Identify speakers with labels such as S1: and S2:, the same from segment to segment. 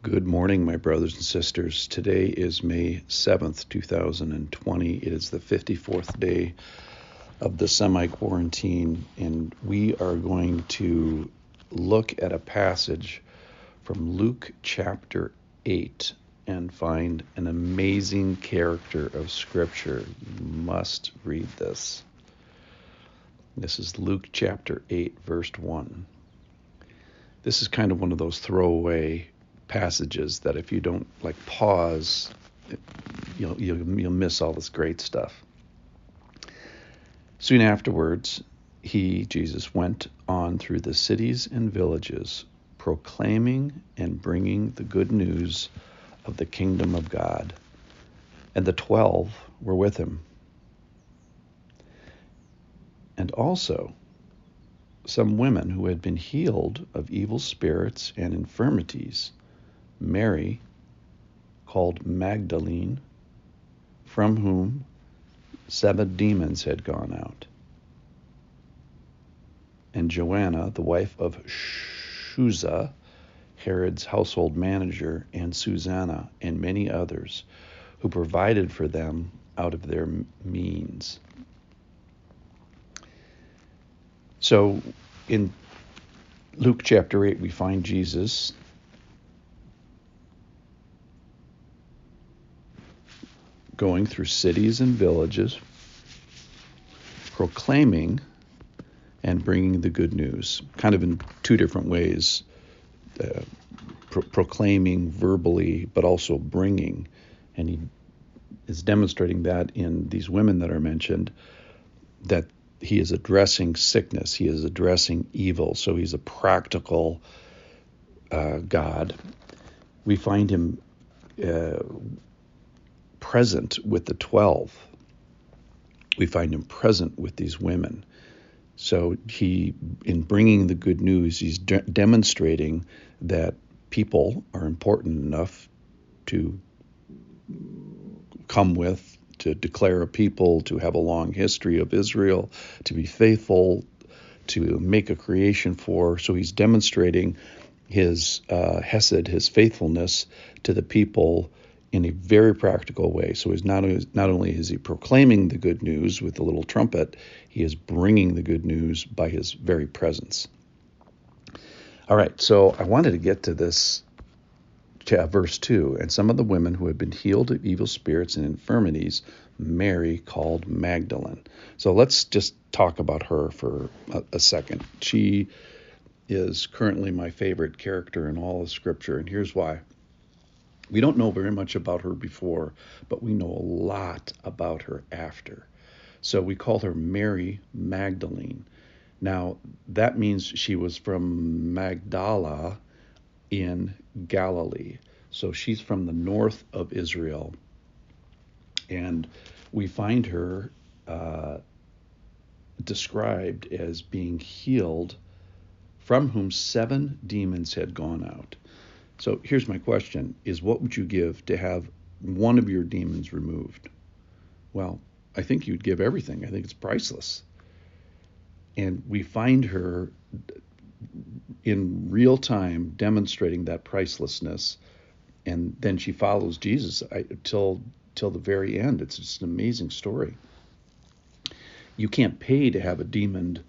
S1: Good morning, my brothers and sisters. Today is May 7th, 2020. It is the 54th day of the semi quarantine, and we are going to look at a passage from Luke chapter 8 and find an amazing character of Scripture. You must read this. This is Luke chapter 8, verse 1. This is kind of one of those throwaway passages that if you don't like pause, you'll, you'll, you'll miss all this great stuff. Soon afterwards, he, Jesus, went on through the cities and villages, proclaiming and bringing the good news of the kingdom of God. And the twelve were with him. And also, some women who had been healed of evil spirits and infirmities Mary, called Magdalene, from whom seven demons had gone out, and Joanna, the wife of Chuza, Herod's household manager, and Susanna, and many others, who provided for them out of their means. So in Luke chapter 8, we find Jesus going through cities and villages, proclaiming and bringing the good news, kind of in two different ways uh, pro- proclaiming verbally, but also bringing. And he is demonstrating that in these women that are mentioned, that he is addressing sickness, he is addressing evil. So he's a practical uh, God. We find him uh, present with the 12. We find him present with these women. So he, in bringing the good news, he's de- demonstrating that people are important enough to come with, to declare a people, to have a long history of Israel, to be faithful, to make a creation for. So he's demonstrating his uh, hesed, his faithfulness to the people in a very practical way. So he's not not only is he proclaiming the good news with the little trumpet, he is bringing the good news by his very presence. All right, so I wanted to get to this uh, verse 2 and some of the women who had been healed of evil spirits and infirmities mary called magdalene so let's just talk about her for a, a second she is currently my favorite character in all of scripture and here's why we don't know very much about her before, but we know a lot about her after. So we call her Mary Magdalene. Now, that means she was from Magdala in Galilee. So she's from the north of Israel. And we find her uh, described as being healed, from whom seven demons had gone out. So here's my question is what would you give to have one of your demons removed? Well, I think you'd give everything. I think it's priceless. And we find her in real time demonstrating that pricelessness and then she follows Jesus till till the very end. It's just an amazing story. You can't pay to have a demon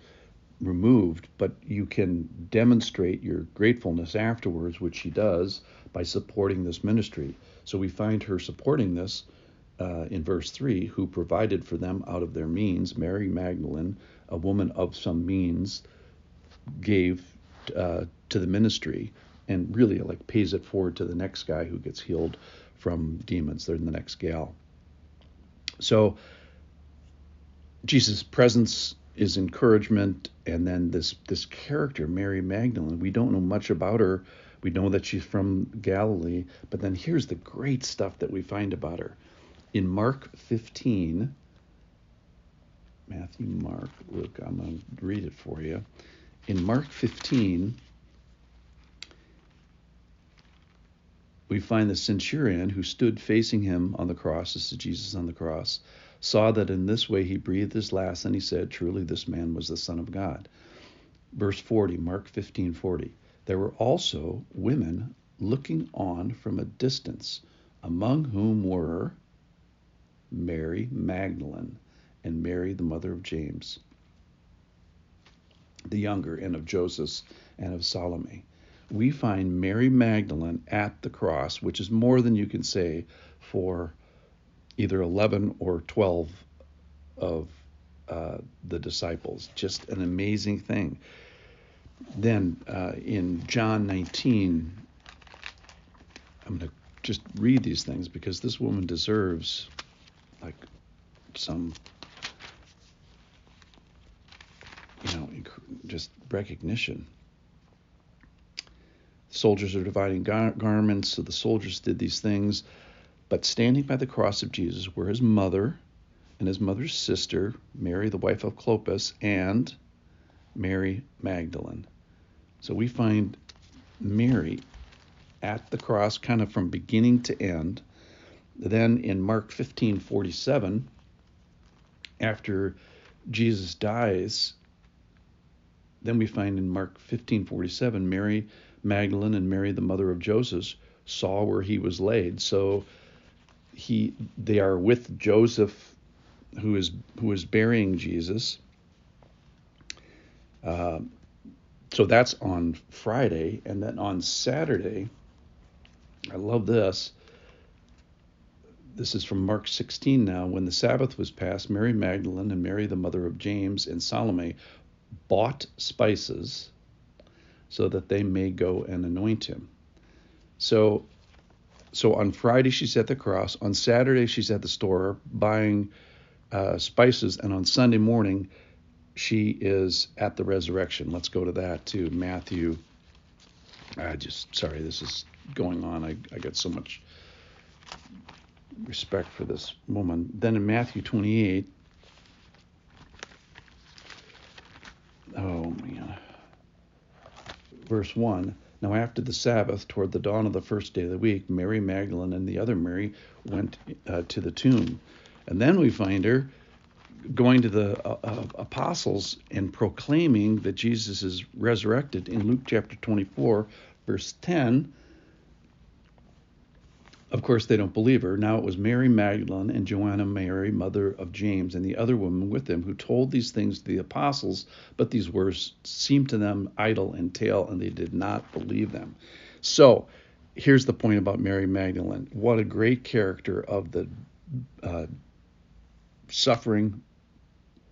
S1: removed, but you can demonstrate your gratefulness afterwards, which she does by supporting this ministry. So we find her supporting this uh, in verse 3 who provided for them out of their means. Mary Magdalene, a woman of some means, gave uh, to the ministry and really like pays it forward to the next guy who gets healed from demons. They're in the next gal. So Jesus' presence is encouragement, and then this this character, Mary Magdalene. We don't know much about her. We know that she's from Galilee, but then here's the great stuff that we find about her. In Mark 15, Matthew, Mark, Luke, I'm going to read it for you. In Mark 15, we find the centurion who stood facing him on the cross. This is Jesus on the cross saw that in this way he breathed his last, and he said, Truly, this man was the Son of God. Verse 40, Mark 15 40. There were also women looking on from a distance, among whom were Mary Magdalene and Mary, the mother of James, the younger, and of Joseph and of Salome. We find Mary Magdalene at the cross, which is more than you can say for either 11 or 12 of uh, the disciples. Just an amazing thing. Then uh, in John 19, I'm going to just read these things because this woman deserves like some you know just recognition soldiers are dividing gar- garments so the soldiers did these things but standing by the cross of jesus were his mother and his mother's sister mary the wife of clopas and mary magdalene so we find mary at the cross kind of from beginning to end then in Mark 15:47, after Jesus dies, then we find in Mark 15:47, Mary Magdalene and Mary, the mother of Joseph, saw where he was laid. So he they are with Joseph, who is who is burying Jesus. Uh, so that's on Friday, and then on Saturday, I love this. This is from Mark 16 now. When the Sabbath was passed, Mary Magdalene and Mary, the mother of James, and Salome bought spices so that they may go and anoint him. So, so on Friday she's at the cross. On Saturday she's at the store buying uh, spices, and on Sunday morning she is at the resurrection. Let's go to that too. Matthew. I just sorry, this is going on. I, I got so much respect for this woman. Then in Matthew 28, oh man, verse 1. Now, after the Sabbath, toward the dawn of the first day of the week, Mary Magdalene and the other Mary went uh, to the tomb. And then we find her going to the uh, uh, apostles and proclaiming that Jesus is resurrected in Luke chapter 24, verse 10 of course, they don't believe her. Now it was Mary Magdalene and Joanna Mary, mother of James, and the other woman with them who told these things to the apostles, but these words seemed to them idle and tale, and they did not believe them. So here's the point about Mary Magdalene. What a great character of the uh, suffering,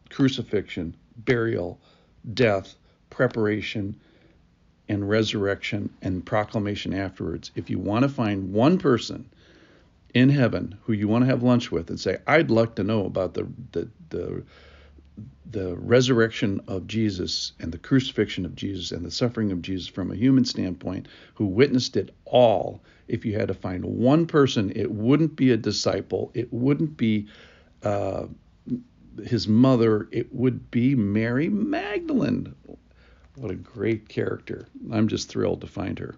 S1: crucifixion, burial, death, preparation, and resurrection and proclamation afterwards. If you want to find one person in heaven who you want to have lunch with and say, I'd like to know about the the the the resurrection of Jesus and the crucifixion of Jesus and the suffering of Jesus from a human standpoint, who witnessed it all. If you had to find one person, it wouldn't be a disciple, it wouldn't be uh, his mother, it would be Mary Magdalene. What a great character. I'm just thrilled to find her.